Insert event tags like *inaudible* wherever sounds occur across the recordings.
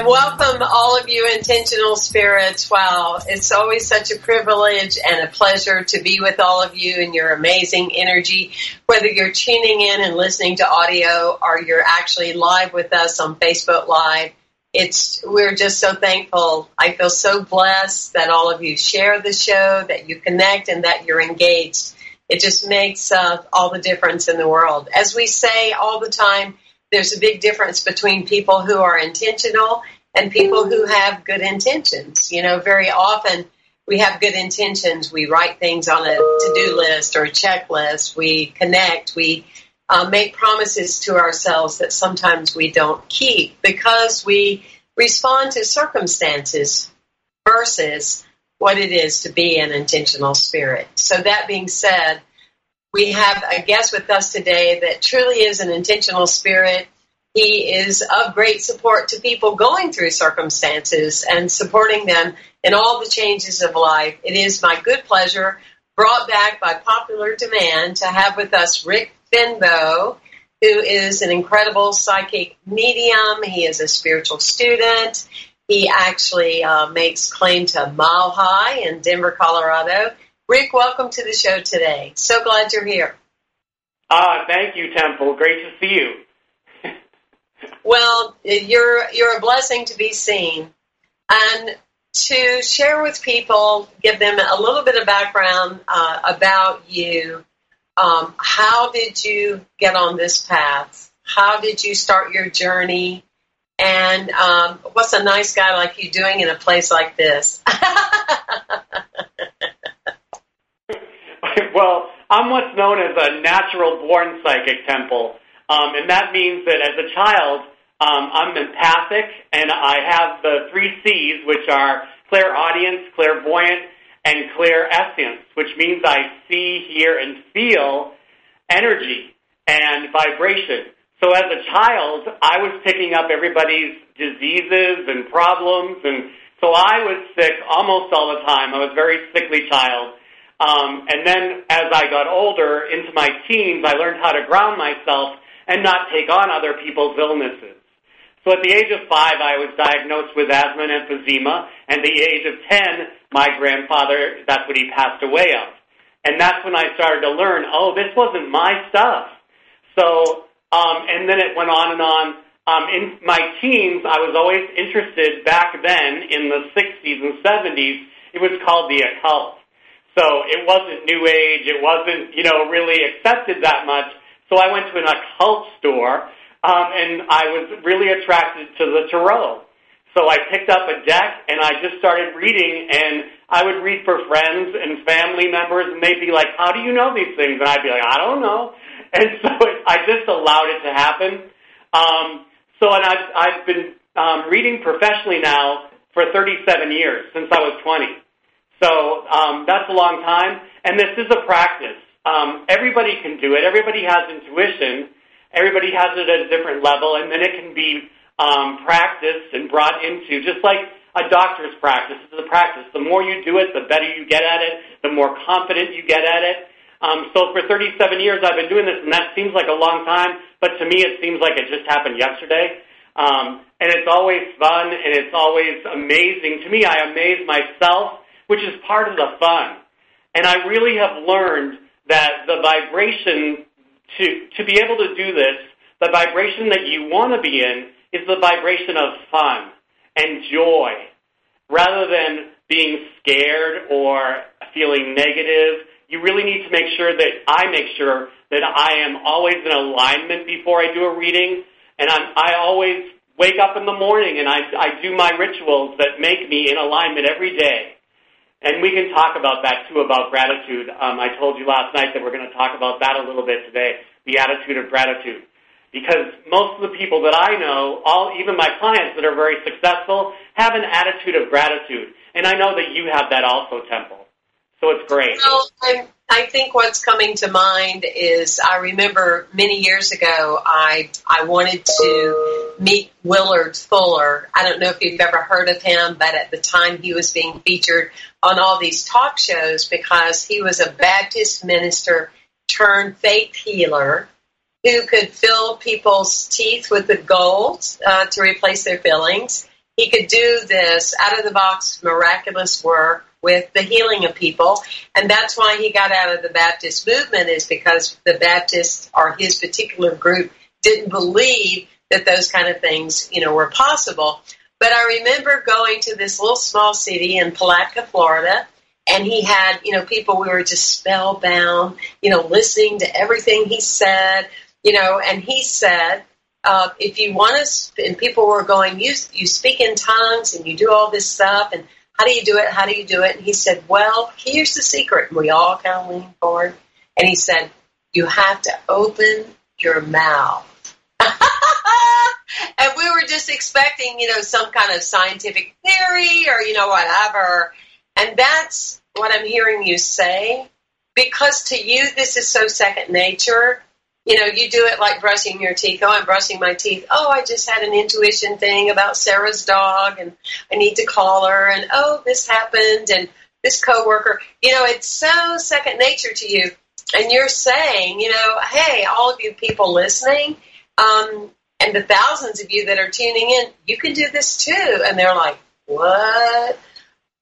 And welcome all of you intentional spirits. Wow, it's always such a privilege and a pleasure to be with all of you and your amazing energy. Whether you're tuning in and listening to audio or you're actually live with us on Facebook Live, it's we're just so thankful. I feel so blessed that all of you share the show, that you connect, and that you're engaged. It just makes uh, all the difference in the world. As we say all the time there's a big difference between people who are intentional and people who have good intentions. You know, very often we have good intentions. We write things on a to do list or a checklist. We connect. We uh, make promises to ourselves that sometimes we don't keep because we respond to circumstances versus what it is to be an intentional spirit. So, that being said, we have a guest with us today that truly is an intentional spirit. He is of great support to people going through circumstances and supporting them in all the changes of life. It is my good pleasure, brought back by popular demand, to have with us Rick Finbow, who is an incredible psychic medium. He is a spiritual student. He actually uh, makes claim to Mile High in Denver, Colorado. Rick, welcome to the show today. So glad you're here. Ah, thank you, Temple. Great to see you. *laughs* well, you're you're a blessing to be seen, and to share with people, give them a little bit of background uh, about you. Um, how did you get on this path? How did you start your journey? And um, what's a nice guy like you doing in a place like this? *laughs* well, I'm what's known as a natural born psychic temple. Um, and that means that as a child, um, I'm empathic and I have the three C's, which are clairaudience, clairvoyant, and clairsentience, which means I see, hear, and feel energy and vibration. So as a child, I was picking up everybody's diseases and problems, and so I was sick almost all the time. I was a very sickly child. Um, and then as I got older, into my teens, I learned how to ground myself and not take on other people's illnesses. So at the age of five, I was diagnosed with asthma and emphysema, and at the age of ten, my grandfather, that's what he passed away of. And that's when I started to learn, oh, this wasn't my stuff. So, um, and then it went on and on. Um, in my teens, I was always interested back then in the 60s and 70s. It was called the occult. So it wasn't new age. It wasn't, you know, really accepted that much. So I went to an occult store, um, and I was really attracted to the tarot. So I picked up a deck and I just started reading, and I would read for friends and family members, and they'd be like, "How do you know these things?" And I'd be like, "I don't know." *laughs* And so it, I just allowed it to happen. Um, so, and I've, I've been um, reading professionally now for 37 years since I was 20. So um, that's a long time, and this is a practice. um, everybody can do it. Everybody has intuition. Everybody has it at a different level, and then it can be um, practiced and brought into just like a doctor's practice. It's a practice. The more you do it, the better you get at it. The more confident you get at it. Um, so for 37 years, I've been doing this, and that seems like a long time, but to me, it seems like it just happened yesterday. Um, and it's always fun, and it's always amazing. To me, I amaze myself, which is part of the fun. And I really have learned that the vibration to, to be able to do this, the vibration that you want to be in, is the vibration of fun and joy, rather than being scared or feeling negative. You really need to make sure that I make sure that I am always in alignment before I do a reading, and I'm, I always wake up in the morning and I, I do my rituals that make me in alignment every day. And we can talk about that too, about gratitude. Um, I told you last night that we're going to talk about that a little bit today, the attitude of gratitude. Because most of the people that I know, all even my clients that are very successful, have an attitude of gratitude. And I know that you have that also, Temple. So it's great. Well, I, I think what's coming to mind is I remember many years ago I I wanted to meet Willard Fuller. I don't know if you've ever heard of him, but at the time he was being featured on all these talk shows because he was a Baptist minister turned faith healer who could fill people's teeth with the gold uh, to replace their fillings. He could do this out of the box miraculous work with the healing of people. And that's why he got out of the Baptist movement is because the Baptists or his particular group didn't believe that those kind of things, you know, were possible. But I remember going to this little small city in Palatka, Florida, and he had, you know, people we were just spellbound, you know, listening to everything he said, you know, and he said, uh, if you want to, and people were going, you you speak in tongues and you do all this stuff, and how do you do it? How do you do it? And he said, Well, here's the secret. And we all kind of leaned forward. And he said, You have to open your mouth. *laughs* and we were just expecting, you know, some kind of scientific theory or, you know, whatever. And that's what I'm hearing you say. Because to you, this is so second nature you know, you do it like brushing your teeth. Oh, I'm brushing my teeth. Oh, I just had an intuition thing about Sarah's dog and I need to call her and oh, this happened and this coworker. You know, it's so second nature to you. And you're saying, you know, hey, all of you people listening, um, and the thousands of you that are tuning in, you can do this too. And they're like, what?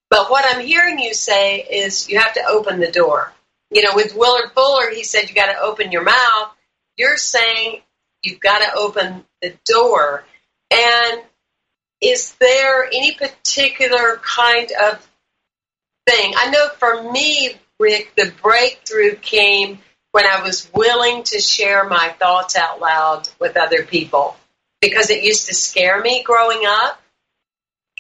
But what I'm hearing you say is you have to open the door. You know, with Willard Fuller, he said you got to open your mouth you're saying you've got to open the door. And is there any particular kind of thing? I know for me, Rick, the breakthrough came when I was willing to share my thoughts out loud with other people because it used to scare me growing up.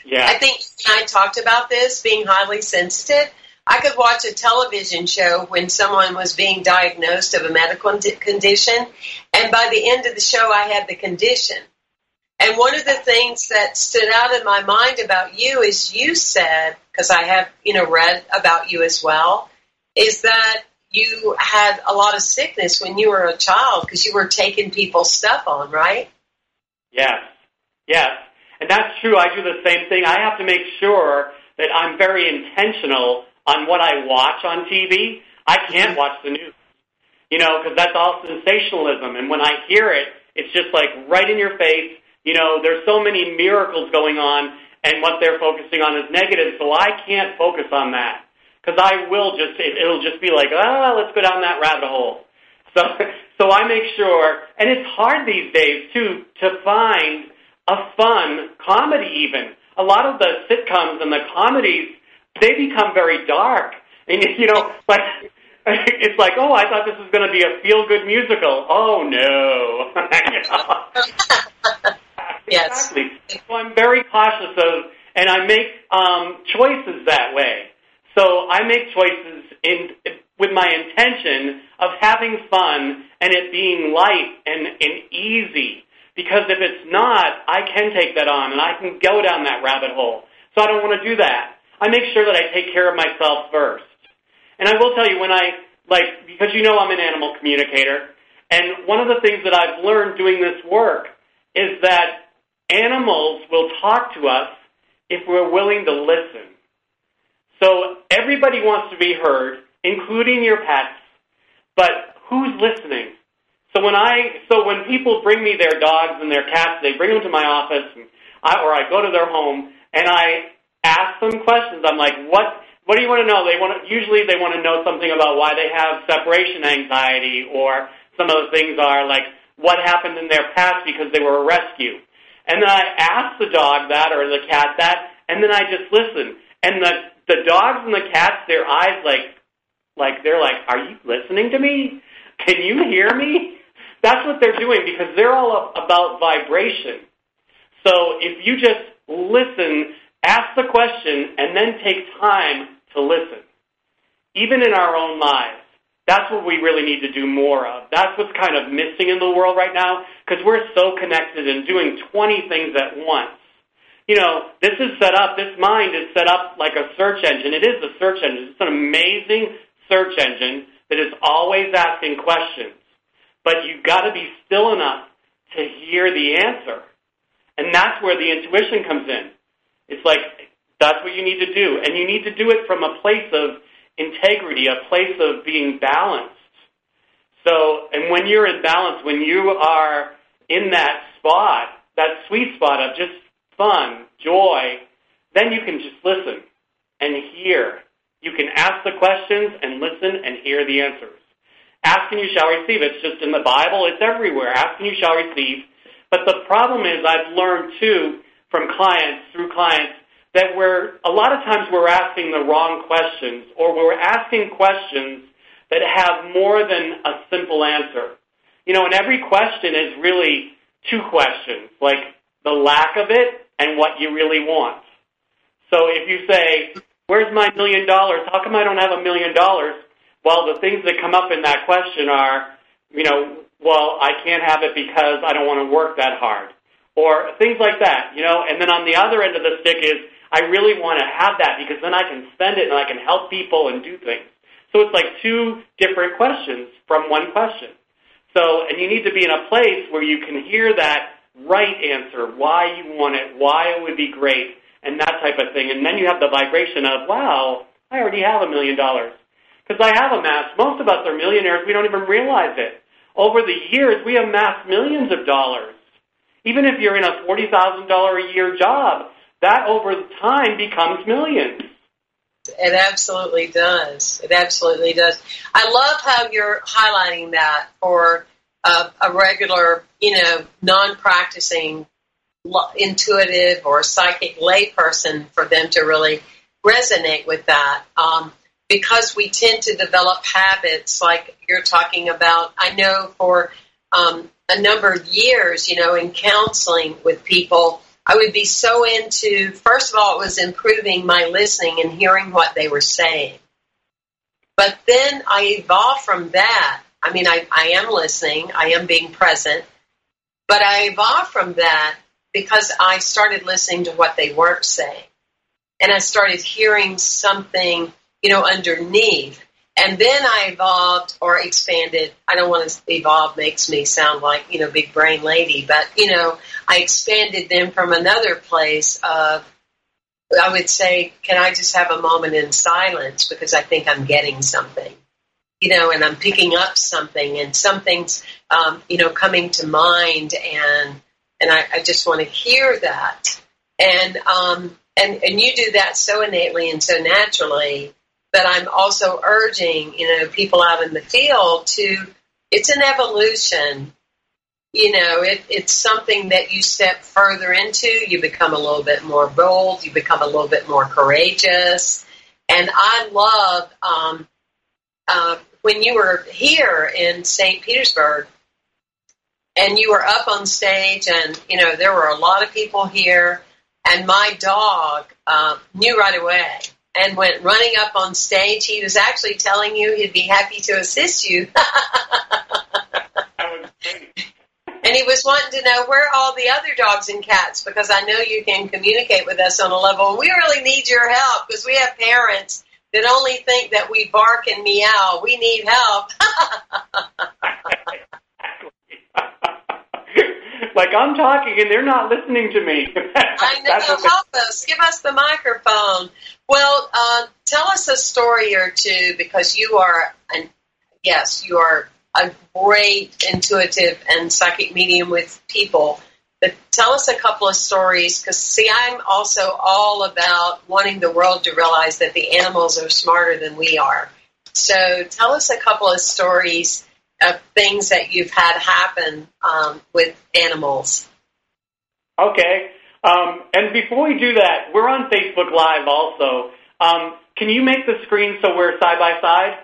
Yeah. I think I talked about this being highly sensitive. I could watch a television show when someone was being diagnosed of a medical condition, and by the end of the show, I had the condition. And one of the things that stood out in my mind about you is you said, because I have, you know, read about you as well, is that you had a lot of sickness when you were a child because you were taking people's stuff on, right? Yes, yes. And that's true. I do the same thing. I have to make sure that I'm very intentional on what I watch on TV. I can't mm-hmm. watch the news, you know, because that's all sensationalism. And when I hear it, it's just like right in your face. You know, there's so many miracles going on, and what they're focusing on is negative. So I can't focus on that because I will just it, it'll just be like, oh, let's go down that rabbit hole. *laughs* So so I make sure, and it's hard these days too to find a fun comedy. Even a lot of the sitcoms and the comedies they become very dark. *laughs* And you know, like *laughs* it's like, oh, I thought this was going to be a feel-good musical. Oh no. *laughs* yes. Exactly. So I'm very cautious of, and I make um, choices that way. So I make choices in with my intention of having fun and it being light and, and easy. Because if it's not, I can take that on and I can go down that rabbit hole. So I don't want to do that. I make sure that I take care of myself first. And I will tell you, when I like because you know I'm an animal communicator, and one of the things that I've learned doing this work is that animals will talk to us if we're willing to listen. So everybody wants to be heard, including your pets, but who's listening? So when I so when people bring me their dogs and their cats, they bring them to my office, and I, or I go to their home and I ask them questions. I'm like, what what do you want to know? They want to, usually they want to know something about why they have separation anxiety, or some of the things are like what happened in their past because they were a rescue. And then I ask the dog that or the cat that, and then I just listen. And the the dogs and the cats, their eyes like like they're like, "Are you listening to me? Can you hear me?" That's what they're doing because they're all about vibration. So if you just listen, ask the question, and then take time to listen, even in our own lives, that's what we really need to do more of. That's what's kind of missing in the world right now because we're so connected and doing 20 things at once you know, this is set up, this mind is set up like a search engine. It is a search engine. It's an amazing search engine that is always asking questions. But you've got to be still enough to hear the answer. And that's where the intuition comes in. It's like, that's what you need to do. And you need to do it from a place of integrity, a place of being balanced. So, and when you're in balance, when you are in that spot, that sweet spot of just fun, joy, then you can just listen and hear. You can ask the questions and listen and hear the answers. Ask and you shall receive. It's just in the Bible. It's everywhere. Ask and you shall receive. But the problem is I've learned too from clients, through clients, that we're, a lot of times we're asking the wrong questions or we're asking questions that have more than a simple answer. You know, and every question is really two questions, like the lack of it and what you really want. So if you say, Where's my million dollars? How come I don't have a million dollars? Well, the things that come up in that question are, you know, well, I can't have it because I don't want to work that hard. Or things like that, you know, and then on the other end of the stick is, I really want to have that because then I can spend it and I can help people and do things. So it's like two different questions from one question. So, and you need to be in a place where you can hear that right answer, why you want it, why it would be great, and that type of thing. And then you have the vibration of, wow, I already have a million dollars. Because I have amassed, most of us are millionaires, we don't even realize it. Over the years, we amassed millions of dollars. Even if you're in a $40,000 a year job, that over time becomes millions. It absolutely does. It absolutely does. I love how you're highlighting that for a, a regular, you know, non-practicing intuitive or psychic layperson for them to really resonate with that. Um, because we tend to develop habits like you're talking about. I know for um, a number of years, you know, in counseling with people, I would be so into, first of all, it was improving my listening and hearing what they were saying. But then I evolved from that I mean, I, I am listening, I am being present, but I evolved from that because I started listening to what they weren't saying. And I started hearing something, you know, underneath. And then I evolved or expanded. I don't want to evolve makes me sound like, you know, big brain lady, but, you know, I expanded them from another place of, I would say, can I just have a moment in silence because I think I'm getting something you know, and I'm picking up something and something's, um, you know, coming to mind and, and I, I just want to hear that. And, um, and, and you do that so innately and so naturally that I'm also urging, you know, people out in the field to, it's an evolution. You know, it, it's something that you step further into. You become a little bit more bold. You become a little bit more courageous. And I love um, uh, when you were here in St. Petersburg and you were up on stage and, you know, there were a lot of people here and my dog uh, knew right away and went running up on stage. He was actually telling you he'd be happy to assist you. *laughs* and he was wanting to know where all the other dogs and cats because I know you can communicate with us on a level. And We really need your help because we have parents that only think that we bark and meow. We need help. *laughs* *laughs* like I'm talking and they're not listening to me. *laughs* I know. Help us. Give us the microphone. Well, uh, tell us a story or two because you are, an, yes, you are a great intuitive and psychic medium with people. But tell us a couple of stories because, see, I'm also all about wanting the world to realize that the animals are smarter than we are. So tell us a couple of stories of things that you've had happen um, with animals. Okay. Um, and before we do that, we're on Facebook Live also. Um, can you make the screen so we're side by side?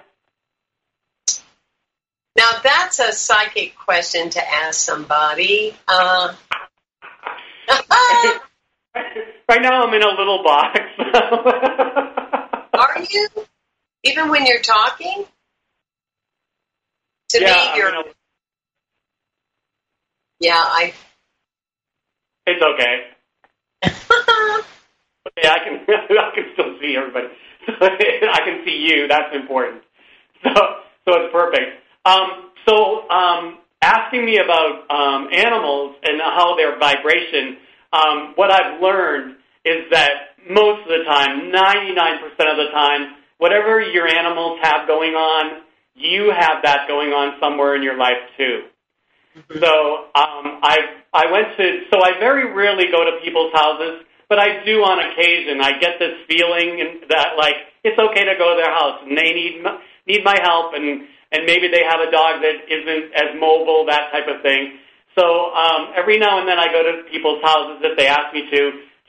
Now that's a psychic question to ask somebody. Uh, *laughs* right now I'm in a little box. *laughs* Are you? Even when you're talking? To yeah, me, you're. A... Yeah, I. It's okay. *laughs* okay, I can *laughs* I can still see everybody. *laughs* I can see you. That's important. So so it's perfect. Um, so um, asking me about um, animals and how their vibration. Um, what I've learned is that most of the time, 99% of the time, whatever your animals have going on, you have that going on somewhere in your life too. Mm-hmm. So um, I I went to so I very rarely go to people's houses, but I do on occasion. I get this feeling that like it's okay to go to their house and they need need my help and and maybe they have a dog that isn't as mobile, that type of thing. So um, every now and then I go to people's houses if they ask me to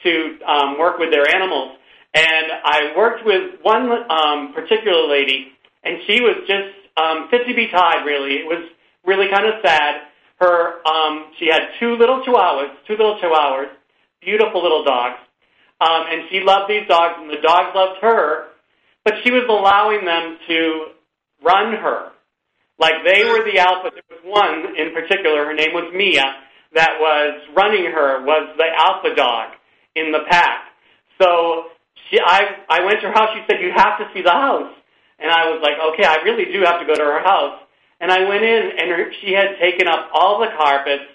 to um, work with their animals. And I worked with one um, particular lady and she was just um, fit to be tied. Really, it was really kind of sad. Her, um, she had two little chihuahuas, two little chihuahuas, beautiful little dogs, um, and she loved these dogs, and the dogs loved her. But she was allowing them to run her, like they were the alpha. There was one in particular. Her name was Mia. That was running her was the alpha dog in the pack. So she, I, I went to her house. She said, "You have to see the house." And I was like, okay, I really do have to go to her house. And I went in, and her, she had taken up all the carpets,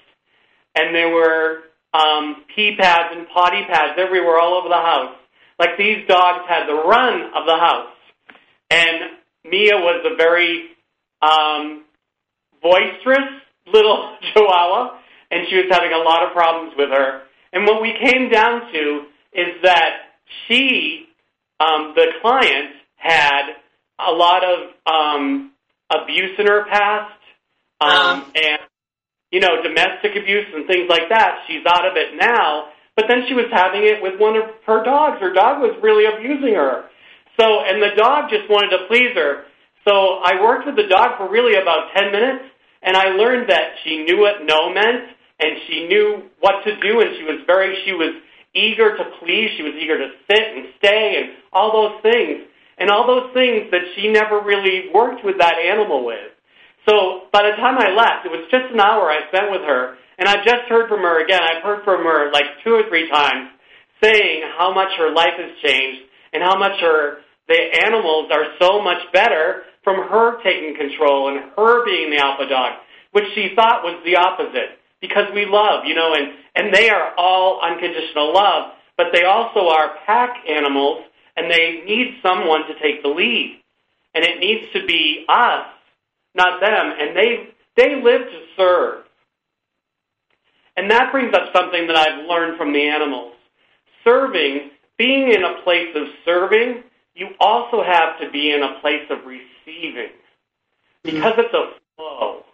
and there were um, pee pads and potty pads everywhere, all over the house. Like these dogs had the run of the house. And Mia was a very um, boisterous little *laughs* chihuahua, and she was having a lot of problems with her. And what we came down to is that she, um, the client, had a lot of um, abuse in her past, um, um, and you know, domestic abuse and things like that. She's out of it now, but then she was having it with one of her dogs. Her dog was really abusing her. So, and the dog just wanted to please her. So I worked with the dog for really about 10 minutes, and I learned that she knew what no meant, and she knew what to do, and she was very, she was eager to please, she was eager to sit and stay, and all those things and all those things that she never really worked with that animal with. So by the time I left, it was just an hour I spent with her, and I've just heard from her again. I've heard from her like two or three times saying how much her life has changed and how much her the animals are so much better from her taking control and her being the alpha dog, which she thought was the opposite because we love, you know, and and they are all unconditional love, but they also are pack animals and they need someone to take the lead. And it needs to be us, not them. And they they live to serve. And that brings up something that I've learned from the animals. Serving, being in a place of serving, you also have to be in a place of receiving. Because it's a flow.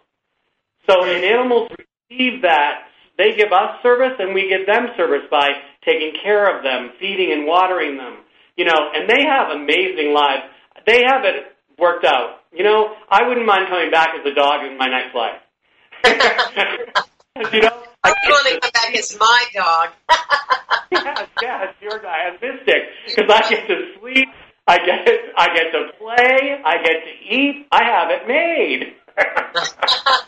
So when animals receive that, they give us service and we give them service by taking care of them, feeding and watering them, you know, and they have amazing lives. They have it worked out. You know, I wouldn't mind coming back as a dog in my next life. *laughs* you know, I want to come back as my dog. *laughs* yes, yes, your dog, as Mystic, because I get to sleep, I get, I get to play, I get to eat, I have it made. *laughs*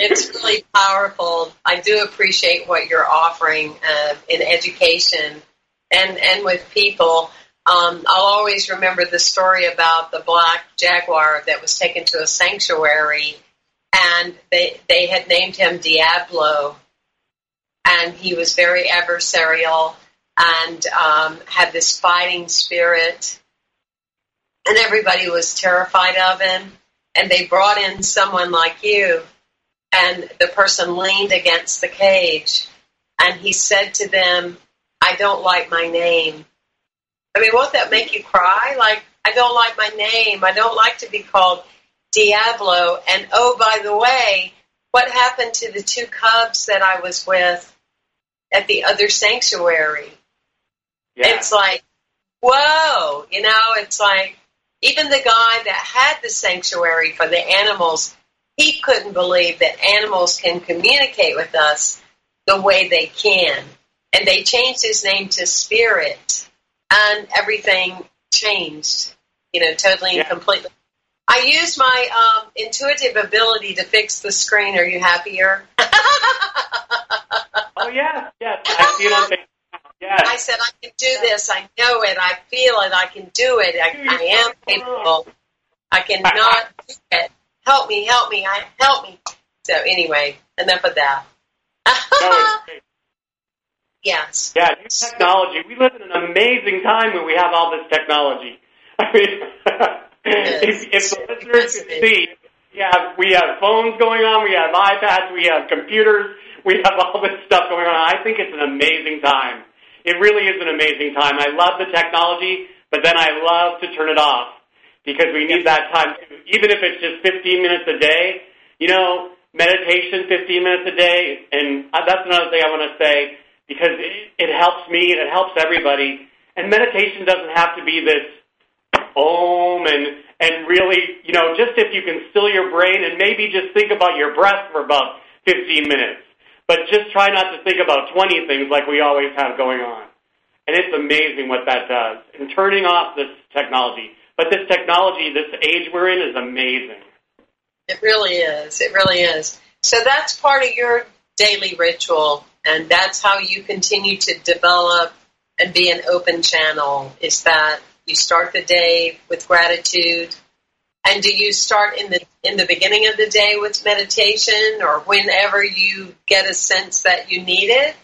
it's really powerful. I do appreciate what you're offering uh, in education and and with people. Um, I'll always remember the story about the black jaguar that was taken to a sanctuary, and they they had named him Diablo, and he was very adversarial and um, had this fighting spirit, and everybody was terrified of him. And they brought in someone like you, and the person leaned against the cage, and he said to them, "I don't like my name." I mean, won't that make you cry? Like, I don't like my name. I don't like to be called Diablo. And oh, by the way, what happened to the two cubs that I was with at the other sanctuary? Yeah. It's like, whoa, you know, it's like even the guy that had the sanctuary for the animals, he couldn't believe that animals can communicate with us the way they can. And they changed his name to Spirit and everything changed, you know, totally Yeah. and completely. I used my um, intuitive ability to fix the screen. Are you happier? *laughs* Oh yeah, yes. I *laughs* see it on Facebook. Yes. I said, I can do this. I know it. I feel it. I can do it. I, I am capable. I cannot do it. Help me, help me, I help me. So anyway, enough of that. No, *laughs* yes. Yeah, new technology. We live in an amazing time when we have all this technology. *laughs* I mean, *laughs* if, if the listeners could see, we have, we have phones going on, we have iPads, we have computers, we have all this stuff going on. I think it's an amazing time. It really is an amazing time. I love the technology, but then I love to turn it off because we need that time too. Even if it's just 15 minutes a day, you know, meditation 15 minutes a day, and that's another thing I want to say because it, it helps me and it helps everybody. And meditation doesn't have to be this om and and really, you know, just if you can still your brain and maybe just think about your breath for about 15 minutes. But just try not to think about 20 things like we always have going on. And it's amazing what that does. And turning off this technology. But this technology, this age we're in is amazing. It really is. It really is. So that's part of your daily ritual, and that's how you continue to develop and be an open channel. Is that you start the day with gratitude, and do you start in the in the beginning of the day with meditation, or whenever you get a sense that you need it?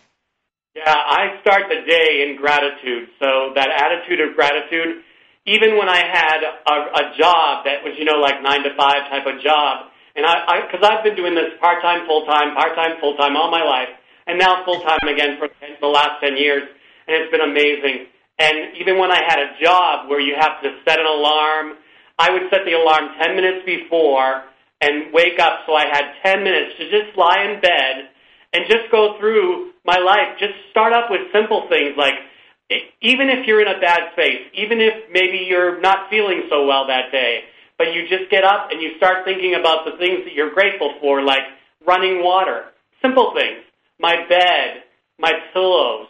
Yeah, I start the day in gratitude. So that attitude of gratitude, even when I had a, a job that was, you know, like nine to five type of job, and I, because I've been doing this part time, full time, part time, full time all my life, and now full time again for the last ten years, and it's been amazing. And even when I had a job where you have to set an alarm, I would set the alarm ten minutes before and wake up so I had ten minutes to just lie in bed and just go through my life. Just start up with simple things like even if you're in a bad space, even if maybe you're not feeling so well that day, but you just get up and you start thinking about the things that you're grateful for, like running water, simple things, my bed, my pillows,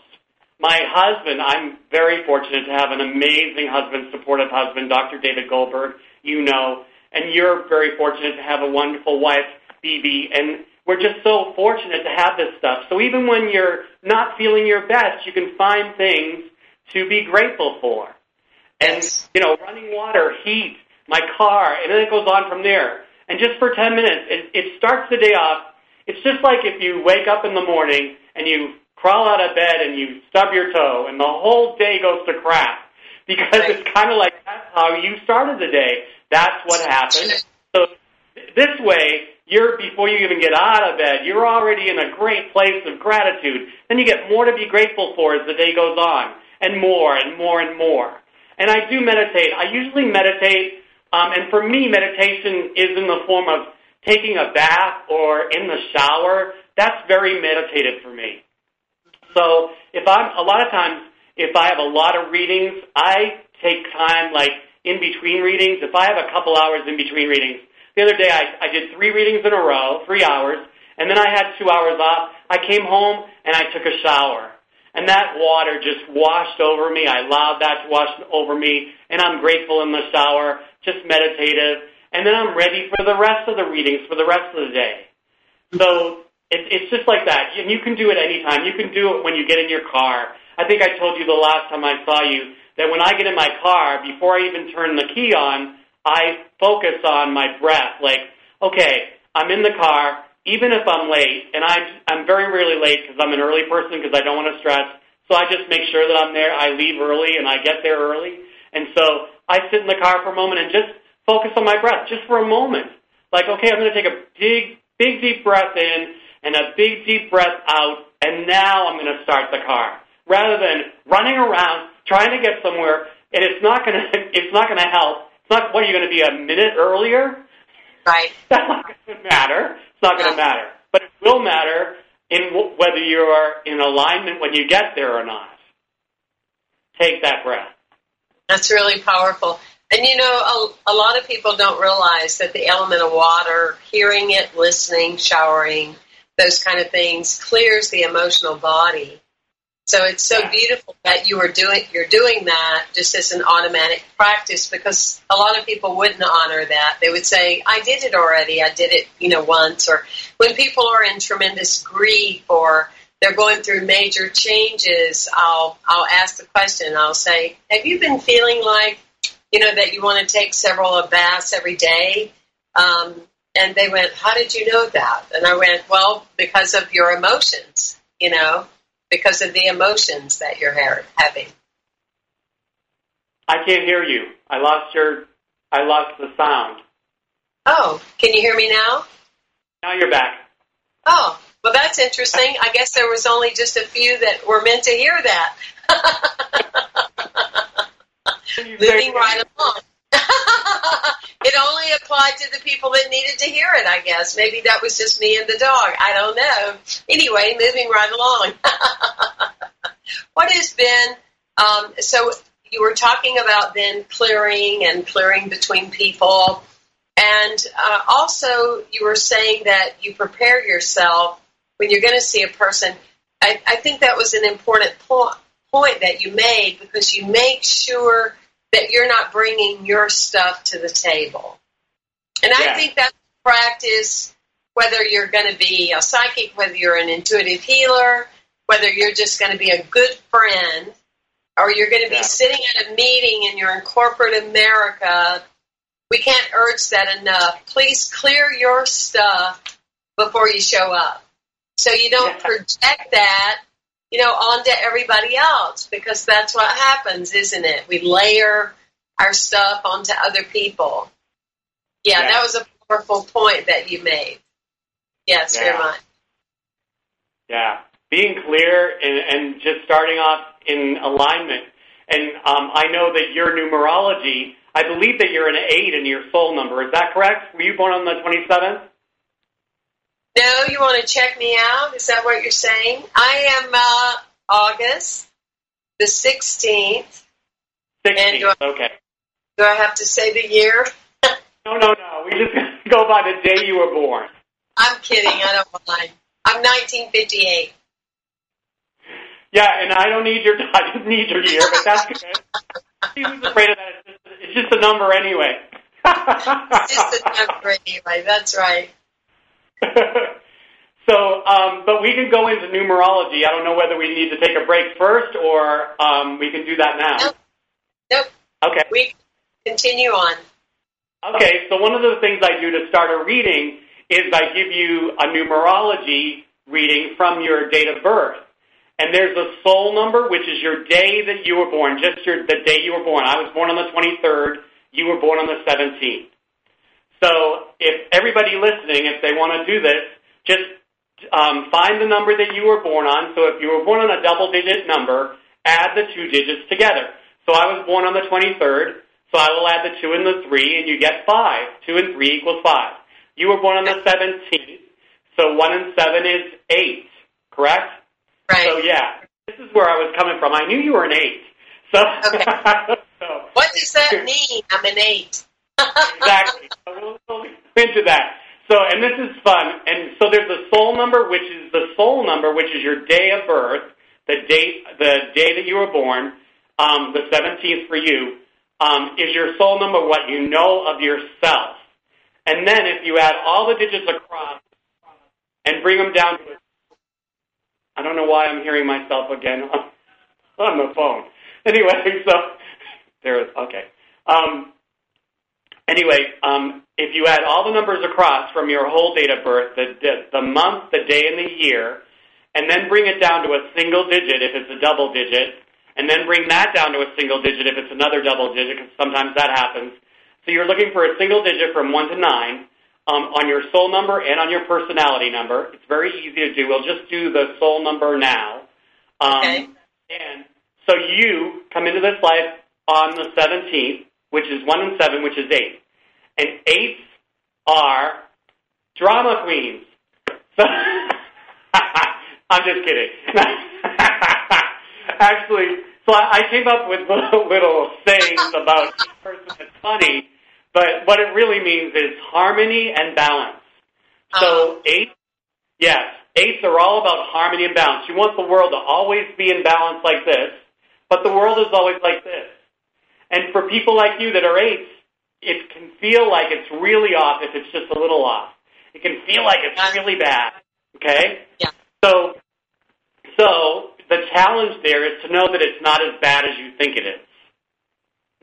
my husband. I'm very fortunate to have an amazing husband, supportive husband, Dr. David Goldberg, you know, and you're very fortunate to have a wonderful wife, BB, and we're just so fortunate to have this stuff. So even when you're not feeling your best, you can find things to be grateful for. And, you know, running water, heat, my car, and then it goes on from there. And just for 10 minutes, it, it starts the day off. It's just like if you wake up in the morning and you crawl out of bed and you stub your toe and the whole day goes to crap. Because Right. it's kind of like that's how you started the day. That's what happened. So this way, you're before you even get out of bed, you're already in a great place of gratitude. Then you get more to be grateful for as the day goes on, and more and more and more. And I do meditate. I usually meditate, um, and for me, meditation is in the form of taking a bath or in the shower. That's very meditative for me. So if I'm a lot of times, if I have a lot of readings, I take time like in between readings. If I have a couple hours in between readings, the other day I, I did three readings in a row, three hours, and then I had two hours off. I came home and I took a shower. And that water just washed over me. I allowed that to wash over me, and I'm grateful in the shower, just meditative. And then I'm ready for the rest of the readings for the rest of the day. So it, it's just like that. And you can do it anytime. You can do it when you get in your car. I think I told you the last time I saw you that when I get in my car, before I even turn the key on, I focus on my breath. Like, okay, I'm in the car, even if I'm late, and I'm, I'm very rarely late because I'm an early person because I don't want to stress. So I just make sure that I'm there. I leave early and I get there early. And so I sit in the car for a moment and just focus on my breath, just for a moment. Like, okay, I'm going to take a big, big, deep breath in and a big, deep breath out, and now I'm going to start the car. Rather than running around trying to get somewhere, and it's not going *laughs* to, it's not going to help. It's not. What are you going to be a minute earlier? Right. That's not going to matter. It's not going to matter. But it will matter in w- whether you are in alignment when you get there or not. Take that breath. That's really powerful. And you know, a, a lot of people don't realize that the element of water, hearing it, listening, showering, those kind of things, clears the emotional body. So it's so beautiful that you are doing you're doing that just as an automatic practice because a lot of people wouldn't honor that. They would say, "I did it already. I did it, you know, once." Or when people are in tremendous grief or they're going through major changes, I'll I'll ask the question. I'll say, "Have you been feeling like, you know, that you want to take several baths every day?" Um, and they went, "How did you know that?" And I went, "Well, because of your emotions, you know." Because of the emotions that you're having. I can't hear you. I lost your. I lost the sound. Oh, can you hear me now? Now you're back. Oh, well, that's interesting. I guess there was only just a few that were meant to hear that. *laughs* Moving right along. *laughs* it only applied to the people that needed to hear it, I guess. Maybe that was just me and the dog. I don't know. Anyway, moving right along. *laughs* what has been, um, so you were talking about then clearing and clearing between people. And uh, also, you were saying that you prepare yourself when you're going to see a person. I, I think that was an important po- point that you made because you make sure that you're not bringing your stuff to the table. And yeah. I think that's practice whether you're going to be a psychic, whether you're an intuitive healer, whether you're just going to be a good friend, or you're going to be yeah. sitting at a meeting and you're in corporate America. We can't urge that enough. Please clear your stuff before you show up. So you don't yeah. project that you know, onto everybody else because that's what happens, isn't it? We layer our stuff onto other people. Yeah, yeah. that was a powerful point that you made. Yes, yeah. very much. Yeah, being clear and, and just starting off in alignment. And um, I know that your numerology, I believe that you're an eight in your soul number. Is that correct? Were you born on the 27th? No, you want to check me out? Is that what you're saying? I am uh, August the 16th. 16th, do I, okay. Do I have to say the year? *laughs* no, no, no. We just *laughs* go by the day you were born. I'm kidding. I don't mind. I'm 1958. Yeah, and I don't need your *laughs* I don't need your year, but that's good. Who's afraid of that? It's just, it's just a number anyway. it's just a number anyway. That's right. *laughs* so, um, but we can go into numerology. I don't know whether we need to take a break first or um, we can do that now. Nope. nope. Okay. We continue on. Okay, so one of the things I do to start a reading is I give you a numerology reading from your date of birth. And there's a soul number, which is your day that you were born, just your, the day you were born. I was born on the 23rd. You were born on the 17th. So if everybody listening, if they want to do this, just um, find the number that you were born on. So if you were born on a double digit number, add the two digits together. So I was born on the 23rd, so I will add the 2 and the 3, and you get 5. 2 and 3 equals 5. You were born on the 17th, so 1 and 7 is 8, correct? Right. So yeah, this is where I was coming from. I knew you were an 8. So, okay. *laughs* so what does that mean? I'm an 8 *laughs* exactly. So we'll, we'll into that. So, and this is fun. And so there's a soul number, which is the soul number, which is your day of birth, the date, the day that you were born, um, the 17th for you, um, is your soul number what you know of yourself. And then if you add all the digits across and bring them down to I don't know why I'm hearing myself again. on *laughs* on the phone. Anyway, *laughs* so there is okay. Um, anyway, um, if you add all the numbers across from your whole date of birth, the, the month, the day, and the year, and then bring it down to a single digit if it's a double digit, and then bring that down to a single digit if it's another double digit, because sometimes that happens. So you're looking for a single digit from 1 to 9 um, on your soul number and on your personality number. It's very easy to do. We'll just do the soul number now. Um, Okay. And so you come into this life on the 17th, which is 1 and 7, which is 8. And 8s are drama queens. So, *laughs* I'm just kidding. *laughs* Actually, so I I came up with *laughs* little, little sayings about each person that's funny, but what it really means is harmony and balance. So uh-huh. eight, yes, eights are all about harmony and balance. You want the world to always be in balance like this, but the world is always like this. And for people like you that are eights, it can feel like it's really off if it's just a little off. It can feel like it's really bad. Okay? Yeah. So, so the challenge there is to know that it's not as bad as you think it is.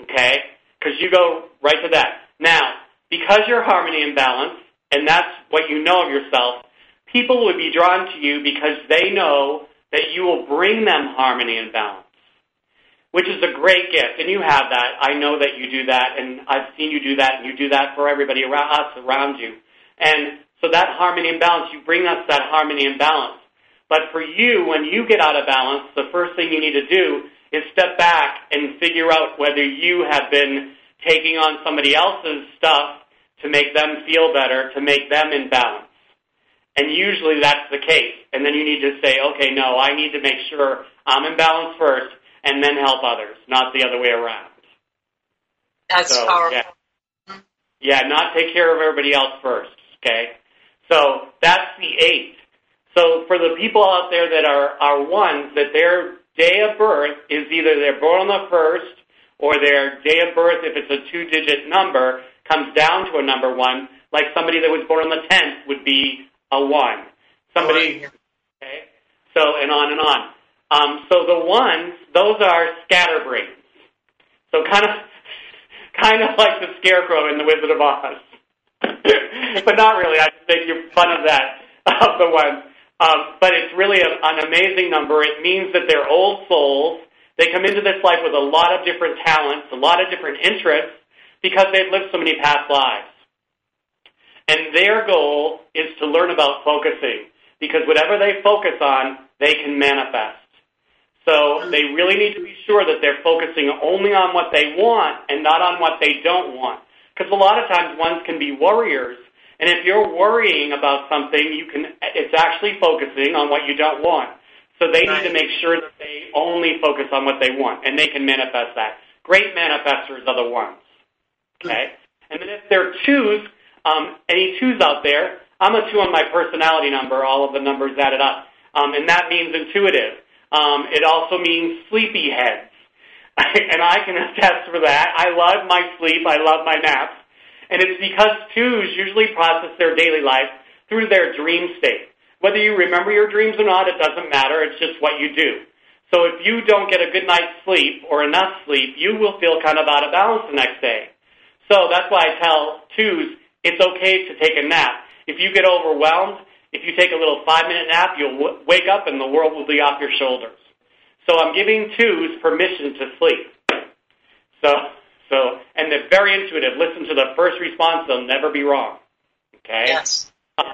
Okay? Because you go right to that. Now, because you're harmony and balance, and that's what you know of yourself, people would be drawn to you because they know that you will bring them harmony and balance, which is a great gift. And you have that. I know that you do that, and I've seen you do that, and you do that for everybody around us around you. And so that harmony and balance, you bring us that harmony and balance. But for you, when you get out of balance, the first thing you need to do is step back and figure out whether you have been taking on somebody else's stuff to make them feel better, to make them in balance. And usually that's the case. And then you need to say, okay, no, I need to make sure I'm in balance first and then help others, not the other way around. That's So, powerful. yeah. Yeah, not take care of everybody else first, okay? So that's the eight. So for the people out there that are, are ones, that their day of birth is either they're born on the first or their day of birth, if it's a two-digit number, comes down to a number one, like somebody that was born on the 10th would be a one. Somebody, okay? So, and on and on. Um, so the ones, those are scatterbrains. So kind of, *laughs* kind of like the scarecrow in The Wizard of Oz. *laughs* but not really. I just make you fun of that, of the ones. Um, but it's really a, an amazing number. It means that they're old souls. They come into this life with a lot of different talents, a lot of different interests, because they've lived so many past lives. And their goal is to learn about focusing, because whatever they focus on, they can manifest. So they really need to be sure that they're focusing only on what they want and not on what they don't want. Because a lot of times ones can be warriors, and if you're worrying about something, you can it's actually focusing on what you don't want. So they need to make sure that they only focus on what they want, and they can manifest that. Great manifestors are the ones. Okay? And then if they're twos, um, any twos out there, I'm a two on my personality number, all of the numbers added up. Um, and that means intuitive. Um, it also means sleepy heads. *laughs* and I can attest for that. I love my sleep. I love my naps. And it's because twos usually process their daily life through their dream state. Whether you remember your dreams or not, it doesn't matter. It's just what you do. So if you don't get a good night's sleep or enough sleep, you will feel kind of out of balance the next day. So that's why I tell twos, it's okay to take a nap. If you get overwhelmed, if you take a little five minute nap, you'll w- wake up and the world will be off your shoulders. So I'm giving twos permission to sleep. So, so, and they're very intuitive. Listen to the first response; they'll never be wrong. Okay. Yes. Um,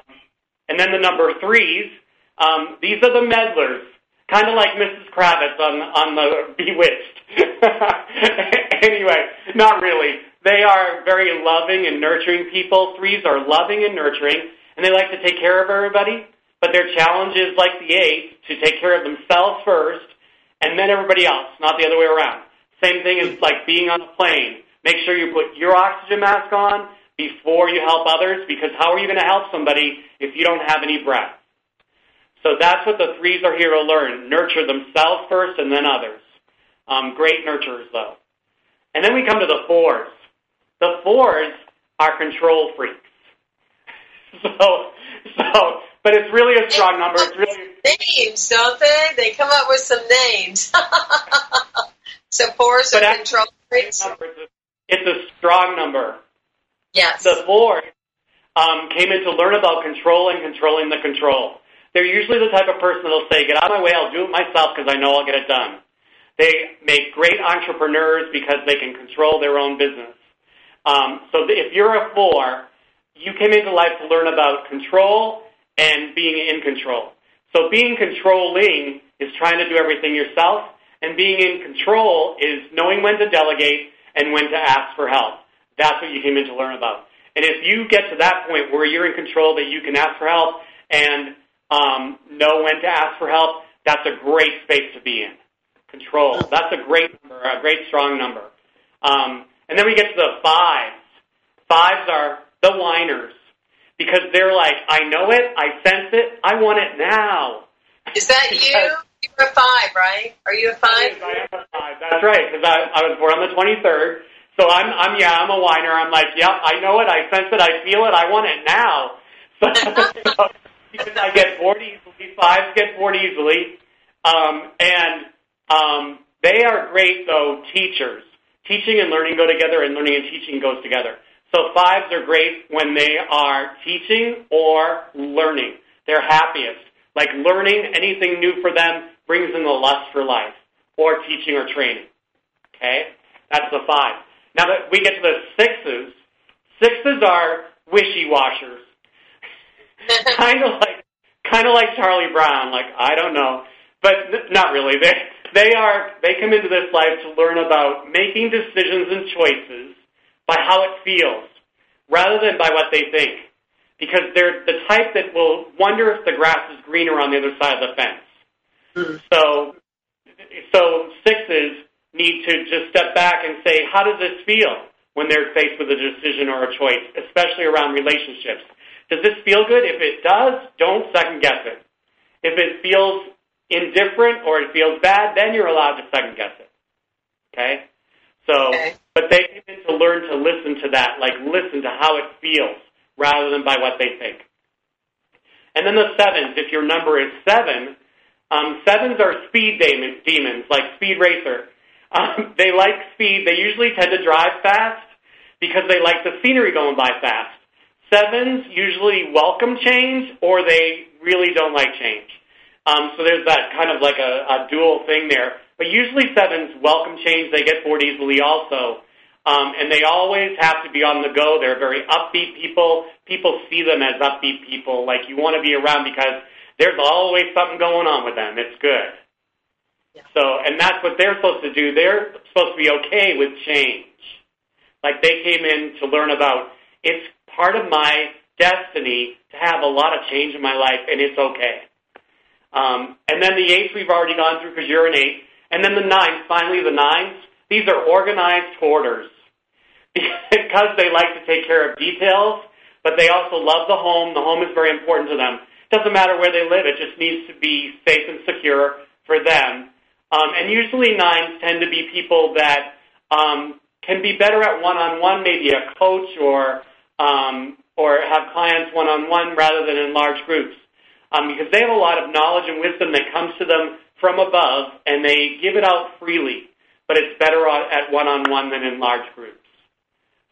and then the number threes, um, these are the meddlers, kind of like Mrs. Kravitz on on the *laughs* Bewitched. *laughs* anyway, not really. They are very loving and nurturing people. Threes are loving and nurturing, and they like to take care of everybody. But their challenge is like the eight to take care of themselves first, and then everybody else, not the other way around. Same thing as like being on a plane. Make sure you put your oxygen mask on before you help others, because how are you going to help somebody if you don't have any breath? So that's what the threes are here to learn. Nurture themselves first and then others. Um, great nurturers, though. And then we come to the fours. The fours are control freaks. *laughs* So so, but it's really a strong number. It's really *laughs* names, don't they? They come up with some names. *laughs* so fours are control. It's a strong number. Yes. The four um, came in to learn about control and controlling the control. They're usually the type of person that'll say, "Get out of my way. I'll do it myself because I know I'll get it done." They make great entrepreneurs because they can control their own business. Um, so if you're a four, you came into life to learn about control and being in control. So being controlling is trying to do everything yourself, and being in control is knowing when to delegate and when to ask for help. That's what you came in to learn about. And if you get to that point where you're in control, that you can ask for help and um, know when to ask for help, that's a great space to be in. Control. That's a great number, a great strong number. Um, and then we get to the fives. Fives are the whiners because they're like, I know it, I sense it, I want it now. Is that *laughs* you? You're a five, right? Are you a five? I am a five. That's right, because I, I was born on the 23rd. So I'm, I'm, yeah, I'm a whiner. I'm like, yep, I know it, I sense it, I feel it, I want it now. *laughs* So *laughs* I get bored easily. Fives get bored easily, um, and um, they are great though teachers. Teaching and learning go together, and learning and teaching goes together. So fives are great when they are teaching or learning. They're happiest. Like learning anything new for them brings in the lust for life, or teaching or training. Okay, that's the five. Now that we get to the sixes, sixes are wishy washers, *laughs* kind of like kind of like Charlie Brown. Like I don't know, but not really. They they are they come into this life to learn about making decisions and choices by how it feels, rather than by what they think, because they're the type that will wonder if the grass is greener on the other side of the fence. So so sixes need to just step back and say, how does this feel when they're faced with a decision or a choice, especially around relationships? Does this feel good? If it does, don't second guess it. If it feels indifferent or it feels bad, then you're allowed to second guess it. Okay? So, okay. but they need to learn to listen to that, like listen to how it feels rather than by what they think. And then the sevens, if your number is seven, um, sevens are speed demons, like Speed Racer. Um, they like speed. They usually tend to drive fast because they like the scenery going by fast. Sevens usually welcome change or they really don't like change. Um, so there's that kind of like a, a dual thing there. But usually sevens welcome change. They get bored easily also. Um, and they always have to be on the go. They're very upbeat people. People see them as upbeat people. Like you want to be around because there's always something going on with them. It's good. So, and that's what they're supposed to do. They're supposed to be okay with change. Like they came in to learn about it's part of my destiny to have a lot of change in my life, and it's okay. Um, and then the eights we've already gone through because you're an eight. And then the nines, finally the nines, these are organized hoarders *laughs* because they like to take care of details, but they also love the home. The home is very important to them. Doesn't matter where they live, it just needs to be safe and secure for them. Um, and usually nines tend to be people that um, can be better at one-on-one, maybe a coach or um, or have clients one-on-one rather than in large groups, um, because they have a lot of knowledge and wisdom that comes to them from above, and they give it out freely. But it's better at one-on-one than in large groups.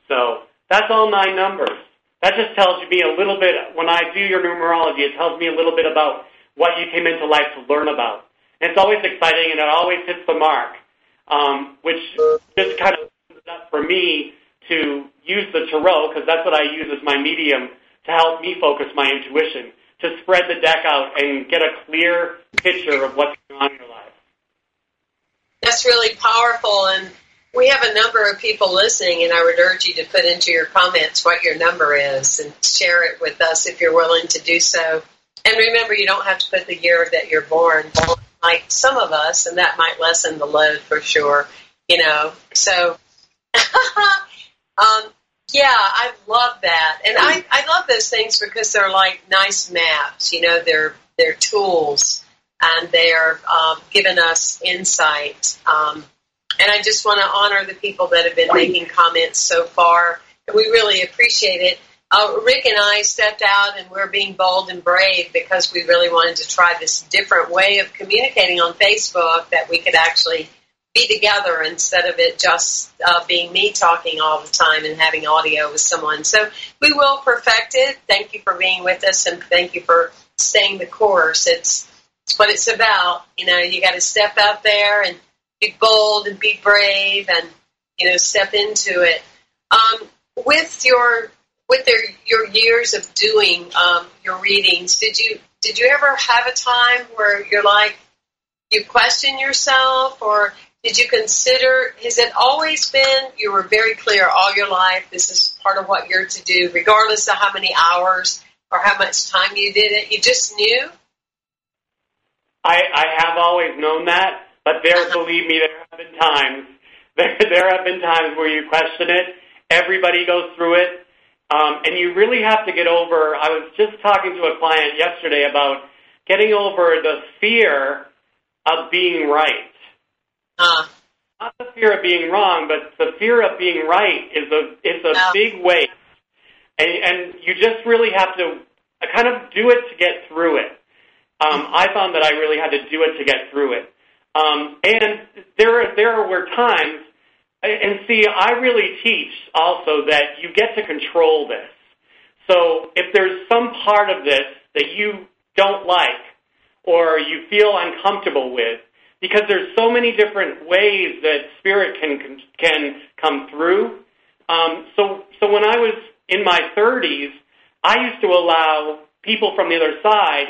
So that's all nine numbers. That just tells me a little bit. When I do your numerology, it tells me a little bit about what you came into life to learn about. And it's always exciting, and it always hits the mark, um, which just kind of opens up for me to use the tarot, because that's what I use as my medium to help me focus my intuition, to spread the deck out and get a clear picture of what's going on in your life. That's really powerful, and we have a number of people listening, and I would urge you to put into your comments what your number is and share it with us if you're willing to do so. And remember, you don't have to put the year that you're born like some of us, and that might lessen the load for sure. You know, so *laughs* um, yeah, I love that, and I I love those things because they're like nice maps. You know, they're they're tools, and they are um, giving us insight. Um, and I just want to honor the people that have been making comments so far. We really appreciate it. uh, Rick and I stepped out and we're being bold and brave because we really wanted to try this different way of communicating on Facebook that we could actually be together instead of it just uh, being me talking all the time and having audio with someone. So we will perfect it. Thank you for being with us and thank you for staying the course. It's, it's what it's about. You know, you got to step out there and be bold and be brave and, you know, step into it. Um, with your with their, your years of doing um, your readings, did you did you ever have a time where you're like you question yourself, or did you consider? Has it always been you were very clear all your life? This is part of what you're to do, regardless of how many hours or how much time you did it. You just knew. I, I have always known that, but there, believe me, there have been times. *laughs* There, there have been times where you question it. Everybody goes through it. Um, and you really have to get over. I was just talking to a client yesterday about getting over the fear of being right. Uh. Not the fear of being wrong, but the fear of being right is a it's a no. big weight, and, and you just really have to kind of do it to get through it. Um, I found that I really had to do it to get through it. Um, and there there were times and see, I really teach also that you get to control this. So if there's some part of this that you don't like or you feel uncomfortable with, because there's so many different ways that spirit can can come through. Um, so so when I was in my 30s, I used to allow people from the other side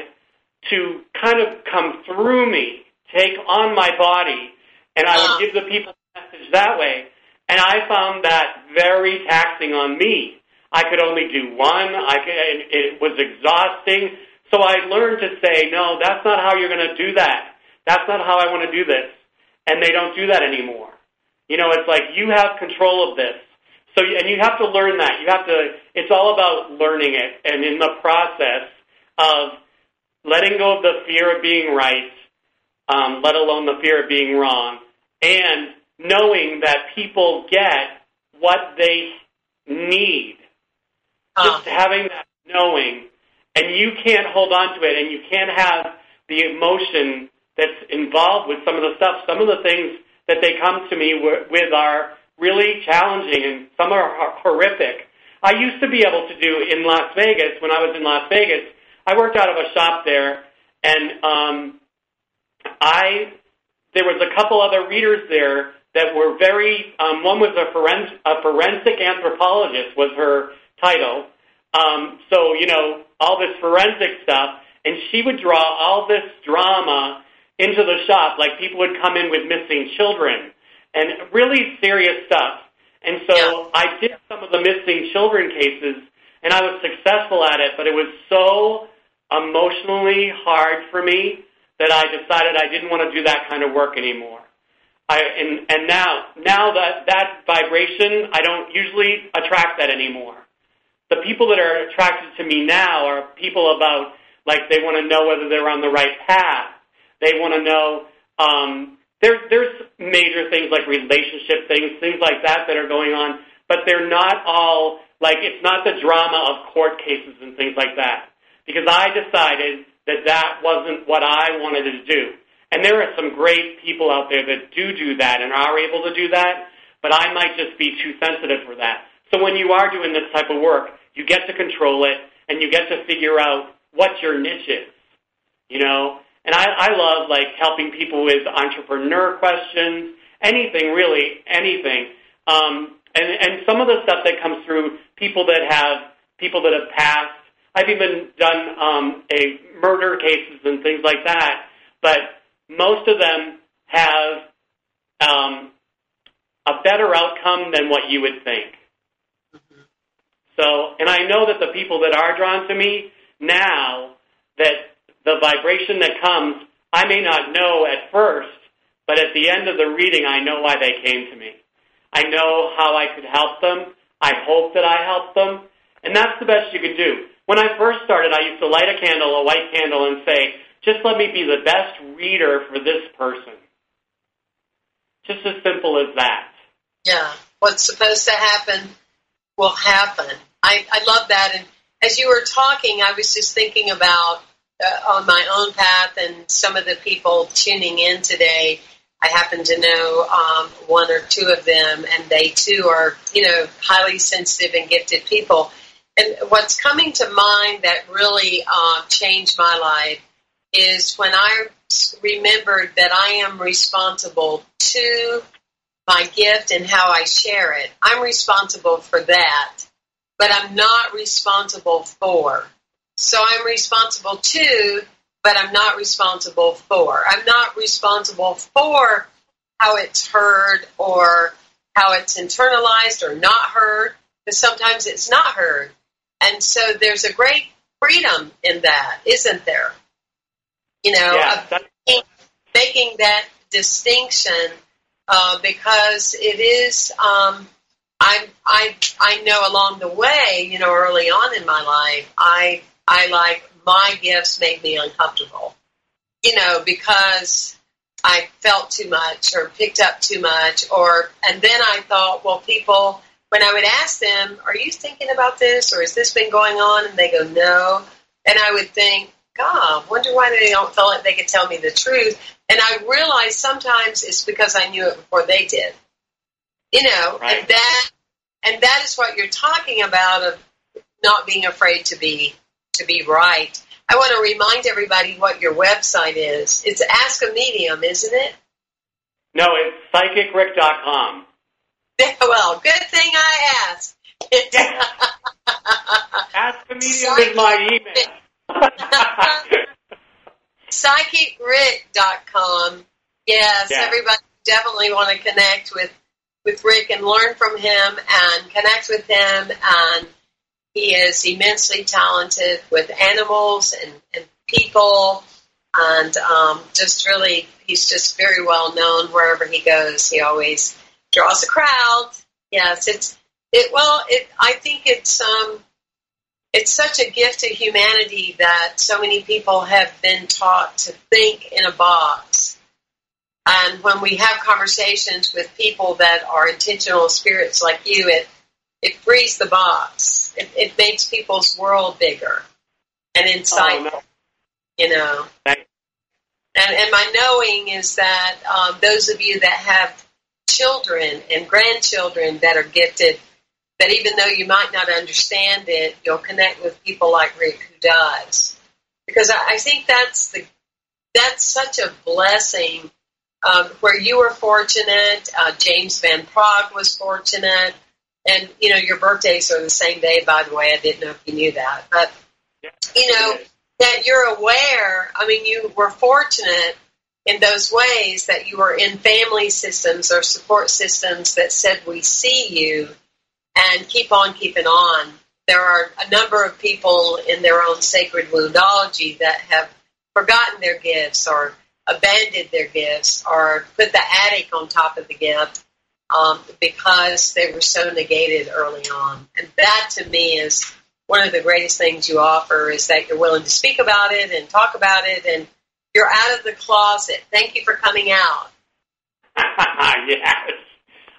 to kind of come through me, take on my body, and I would ah. give the people message that way. And I found that very taxing on me. I could only do one. I could, it was exhausting. So I learned to say, no, that's not how you're going to do that. That's not how I want to do this. And they don't do that anymore. You know, it's like you have control of this. So, and you have to learn that. You have to, it's all about learning it. And in the process of letting go of the fear of being right, um, let alone the fear of being wrong, and knowing that people get what they need. Just having that knowing, and you can't hold on to it, and you can't have the emotion that's involved with some of the stuff. Some of the things that they come to me with are really challenging, and some are horrific. I used to be able to do in Las Vegas when I was in Las Vegas. I worked out of a shop there, and um, I there was a couple other readers there that were very. Um, one was a, forens- a forensic anthropologist was her title. Um, so you know all this forensic stuff, and she would draw all this drama into the shop. Like people would come in with missing children and really serious stuff. And so yeah. I did some of the missing children cases, and I was successful at it. But it was so emotionally hard for me that I decided I didn't want to do that kind of work anymore. I, and, and now, now that, that vibration, I don't usually attract that anymore. The people that are attracted to me now are people about, like, they want to know whether they're on the right path. They want to know, um, there, there's major things like relationship things, things like that that are going on, but they're not all, like, it's not the drama of court cases and things like that. Because I decided that that wasn't what I wanted to do. And there are some great people out there that do do that and are able to do that, but I might just be too sensitive for that. So when you are doing this type of work, you get to control it and you get to figure out what your niche is. You know? And I, I love like helping people with entrepreneur questions, anything really, anything. Um, and, and some of the stuff that comes through people that have people that have passed. I've even done um, a murder cases and things like that. But most of them have um, a better outcome than what you would think. Mm-hmm. So, and I know that the people that are drawn to me now, that the vibration that comes, I may not know at first, but at the end of the reading, I know why they came to me. I know how I could help them. I hope that I help them. And that's the best you can do. When I first started, I used to light a candle, a white candle, and say, just let me be the best reader for this person. Just as simple as that. Yeah. What's supposed to happen will happen. I, I love that. And as you were talking, I was just thinking about uh, on my own path and some of the people tuning in today. I happen to know um, one or two of them, and they too are, you know, highly sensitive and gifted people. And what's coming to mind that really uh, changed my life is when I remembered that I am responsible to my gift and how I share it. I'm responsible for that, but I'm not responsible for. So I'm responsible to, but I'm not responsible for. I'm not responsible for how it's heard or how it's internalized or not heard, because sometimes it's not heard. And so there's a great freedom in that, isn't there? You know, yeah, making, making that distinction uh, because it is. Um, I I I know along the way, you know, early on in my life, I I like my gifts made me uncomfortable, you know, because I felt too much or picked up too much, or and then I thought, well, people. When I would ask them, "Are you thinking about this, or has this been going on?" and they go, "No," and I would think, God, wonder why they don't feel like they could tell me the truth. And I realize sometimes it's because I knew it before they did. You know, right. and that and that is what you're talking about of not being afraid to be to be right. I want to remind everybody what your website is. It's Ask a Medium, isn't it? No, it's psychicrick.com. *laughs* well, good thing I asked. *laughs* Ask a Medium is my email. *laughs* PsychicRick.com. Yes, Yeah. everybody definitely want to connect with with Rick and learn from him and connect with him. And he is immensely talented with animals and, and people, and um, just really, he's just very well known wherever he goes. He always draws a crowd. Yes, it's it. Well, it. I think it's um, it's such a gift to humanity that so many people have been taught to think in a box. And when we have conversations with people that are intentional spirits like you, it it frees the box. It, it makes people's world bigger and insightful. Oh, no. You know. And, and my knowing is that um, those of you that have children and grandchildren that are gifted, that even though you might not understand it, you'll connect with people like Rick who does. Because I, I think that's the that's such a blessing. Um, where you were fortunate, uh, James Van Praagh was fortunate, and you know your birthdays are the same day. By the way, I didn't know if you knew that, but you know that you're aware. I mean, you were fortunate in those ways that you were in family systems or support systems that said we see you and keep on keeping on. There are a number of people in their own sacred woundology that have forgotten their gifts or abandoned their gifts or put the attic on top of the gift um, because they were so negated early on. And that to me is one of the greatest things you offer is that you're willing to speak about it and talk about it and you're out of the closet. Thank you for coming out *laughs* yes.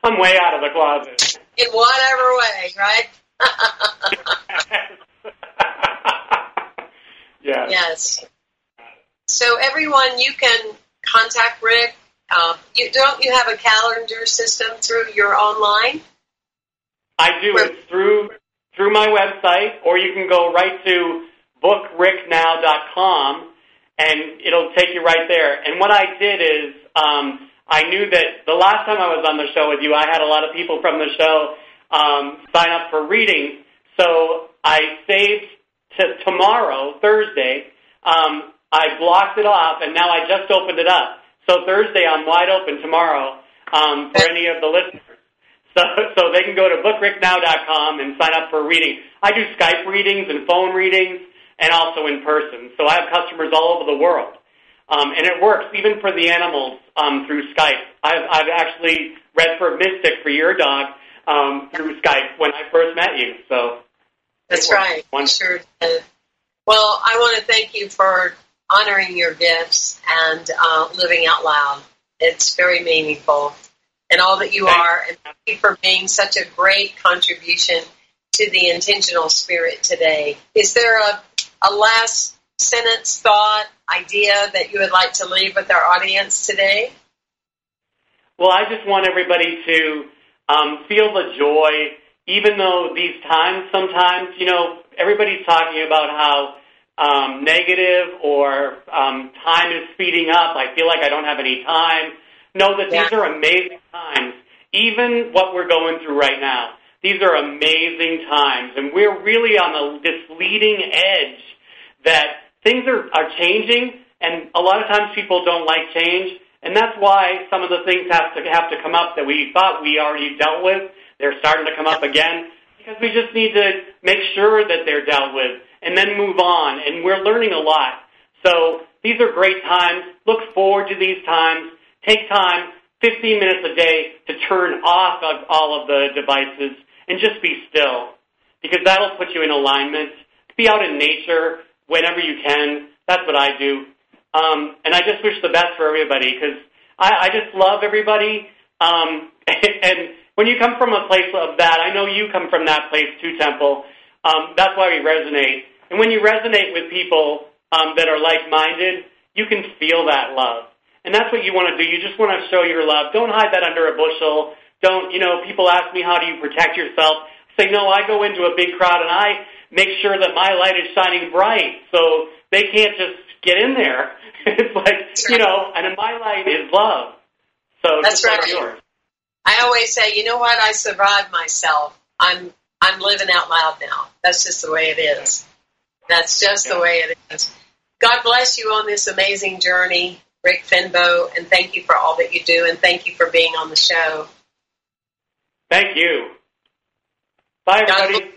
I'm way out of the closet. in whatever way, right? *laughs* yes. yes. So everyone, you can contact Rick. Uh, you don't you have a calendar system through your online? I do. It's through through my website, or you can go right to bookricknow.com, and it'll take you right there. And what I did is, um, I knew that the last time I was on the show with you, I had a lot of people from the show um, sign up for reading. So I saved to tomorrow, Thursday. Um, I blocked it off, and now I just opened it up. So Thursday, I'm wide open tomorrow um, for any of the listeners. So, *laughs* so they can go to bookricknow.com and sign up for reading. I do Skype readings and phone readings and also in person. So I have customers all over the world. Um, and it works even for the animals um, through Skype. I've, I've actually read for Mystic for your dog um, through Skype when I first met you. So That's right. One- Sure. did. Well, I want to thank you for honoring your gifts and uh, living out loud. It's very meaningful, and all that you are, and thank you for being such a great contribution to the intentional spirit today. Is there a, a last sentence, thought, idea that you would like to leave with our audience today? Well, I just want everybody to um, feel the joy, even though these times sometimes, you know, everybody's talking about how um, negative or um, time is speeding up. I feel like I don't have any time. Know that yeah. these are amazing times. Even what we're going through right now, these are amazing times, and we're really on a, this leading edge that things are, are changing, and a lot of times people don't like change, and that's why some of the things have to have to come up that we thought we already dealt with. They're starting to come up again because we just need to make sure that they're dealt with and then move on. And we're learning a lot. So these are great times. Look forward to these times. Take time, 15 minutes a day, to turn off of all of the devices and just be still because that'll put you in alignment. Be out in nature whenever you can. That's what I do. Um, and I just wish the best for everybody because I, I just love everybody. Um, *laughs* and when you come from a place of that, I know you come from that place too, Temple. Um, that's why we resonate. And when you resonate with people um, that are like-minded, you can feel that love. And that's what you want to do. You just want to show your love. Don't hide that under a bushel. Don't, you know, people ask me, how do you protect yourself? I say, no, I go into a big crowd and I make sure that my light is shining bright so they can't just get in there. *laughs* it's like, you know, and my light is love. So that's right. Like yours. I always say, you know what? I survived myself. I'm I'm living out loud now. That's just the way it is. That's just yeah. the way it is. God bless you on this amazing journey, Rick Finbow, and thank you for all that you do, and thank you for being on the show. Thank you. Bye, everybody.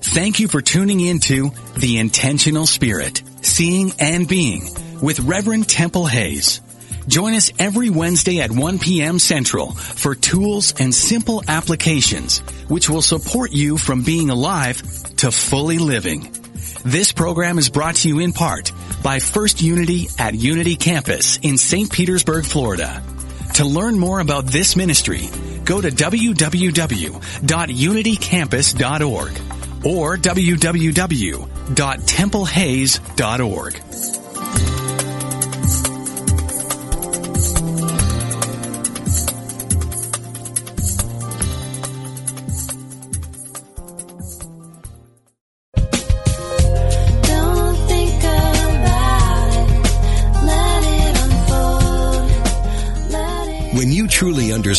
Thank you for tuning into The Intentional Spirit, Seeing and Being with Reverend Temple Hayes. Join us every Wednesday at 1 p.m. Central for tools and simple applications which will support you from being alive to fully living. This program is brought to you in part by First Unity at Unity Campus in St. Petersburg, Florida. To learn more about this ministry, go to www.unitycampus.org or www.templehayes.org.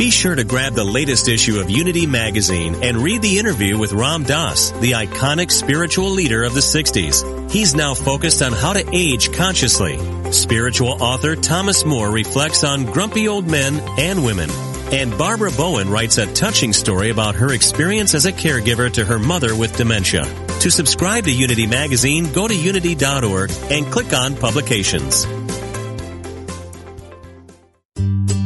Be sure to grab the latest issue of Unity Magazine and read the interview with Ram Dass, the iconic spiritual leader of the 60s. He's now focused on how to age consciously. Spiritual author Thomas Moore reflects on grumpy old men and women. And Barbara Bowen writes a touching story about her experience as a caregiver to her mother with dementia. To subscribe to Unity Magazine, go to unity.org and click on Publications.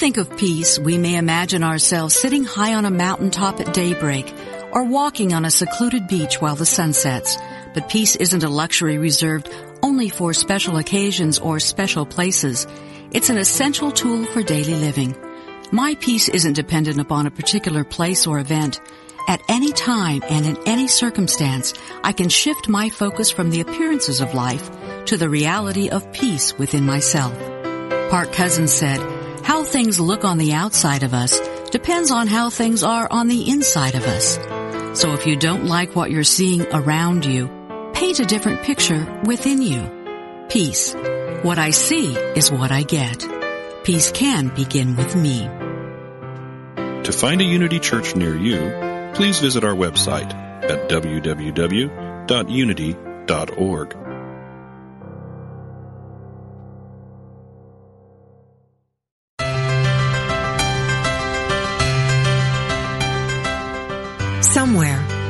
Think of peace, we may imagine ourselves sitting high on a mountaintop at daybreak or walking on a secluded beach while the sun sets. But peace isn't a luxury reserved only for special occasions or special places. It's an essential tool for daily living. My peace isn't dependent upon a particular place or event. At any time and in any circumstance, I can shift my focus from the appearances of life to the reality of peace within myself. Park Cousins said, how things look on the outside of us depends on how things are on the inside of us. So if you don't like what you're seeing around you, paint a different picture within you. Peace. What I see is what I get. Peace can begin with me. To find a Unity Church near you, please visit our website at www.unity.org.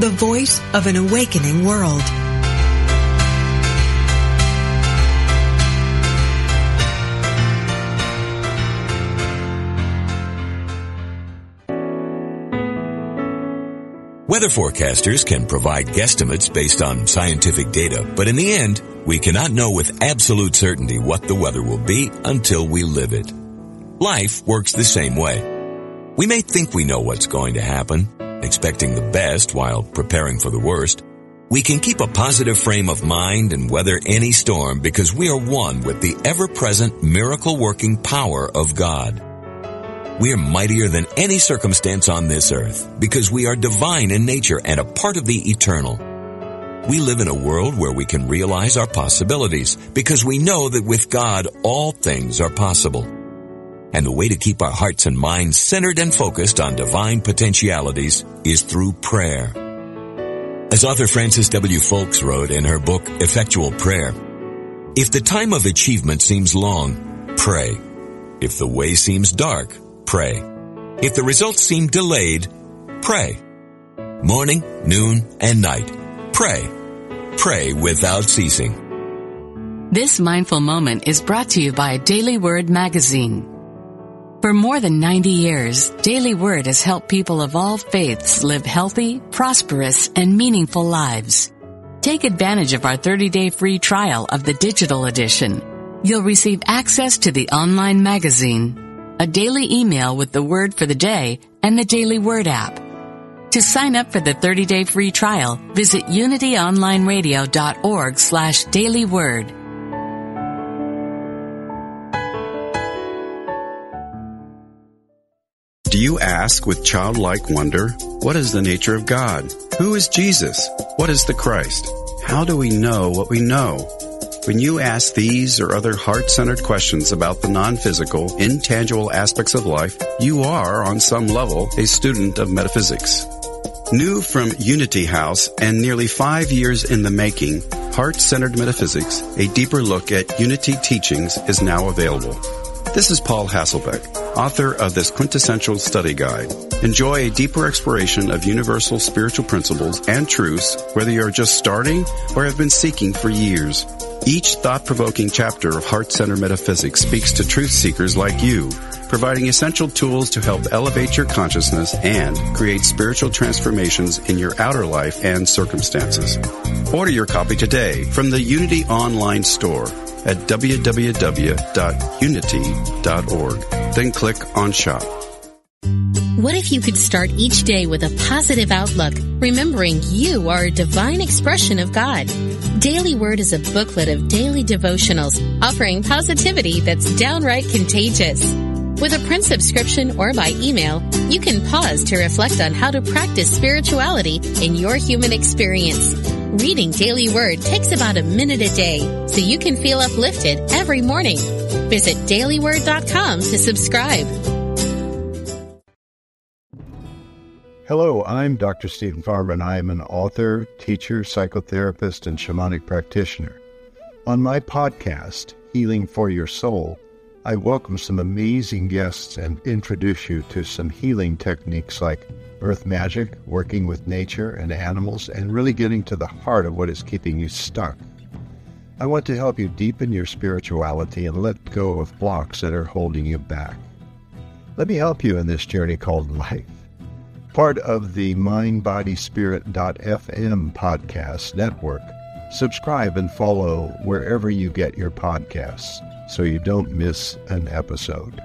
the voice of an awakening world. Weather forecasters can provide guesstimates based on scientific data, but in the end, we cannot know with absolute certainty what the weather will be until we live it. Life works the same way. We may think we know what's going to happen, expecting the best while preparing for the worst. We can keep a positive frame of mind and weather any storm because we are one with the ever-present miracle-working power of God. We are mightier than any circumstance on this earth because we are divine in nature and a part of the eternal. We live in a world where we can realize our possibilities because we know that with God all things are possible. And the way to keep our hearts and minds centered and focused on divine potentialities is through prayer. As author Frances W. Foulks wrote in her book Effectual Prayer, if the time of achievement seems long, pray. If the way seems dark, pray. If the results seem delayed, pray. Morning, noon, and night, pray. Pray without ceasing. This mindful moment is brought to you by Daily Word Magazine. For more than 90 years, Daily Word has helped people of all faiths live healthy, prosperous, and meaningful lives. Take advantage of our 30-day free trial of the digital edition. You'll receive access to the online magazine, a daily email with the word for the day, and the Daily Word app. To sign up for the 30-day free trial, visit unityonlineradio.org slash dailyword. Do you ask with childlike wonder, what is the nature of God? Who is Jesus? What is the Christ? How do we know what we know? When you ask these or other heart-centered questions about the non-physical, intangible aspects of life, you are, on some level, a student of metaphysics. New from Unity House and nearly five years in the making, Heart-Centered Metaphysics, a deeper look at Unity teachings is now available. This is Paul Hasselbeck, author of this quintessential study guide. Enjoy a deeper exploration of universal spiritual principles and truths, whether you're just starting or have been seeking for years. Each thought-provoking chapter of Heart Center Metaphysics speaks to truth seekers like you, providing essential tools to help elevate your consciousness and create spiritual transformations in your outer life and circumstances. Order your copy today from the Unity online store at www.unity.org. Then click on shop. What if you could start each day with a positive outlook, remembering you are a divine expression of God? Daily Word is a booklet of daily devotionals offering positivity that's downright contagious. With a print subscription or by email, you can pause to reflect on how to practice spirituality in your human experience. Reading Daily Word takes about a minute a day, so you can feel uplifted every morning. Visit dailyword.com to subscribe. Hello, I'm Dr. Steven Farmer, and I am an author, teacher, psychotherapist, and shamanic practitioner. On my podcast, Healing for Your Soul, I welcome some amazing guests and introduce you to some healing techniques like earth magic, working with nature and animals, and really getting to the heart of what is keeping you stuck. I want to help you deepen your spirituality and let go of blocks that are holding you back. Let me help you in this journey called life part of the mindbodyspirit.fm podcast network. Subscribe and follow wherever you get your podcasts so you don't miss an episode.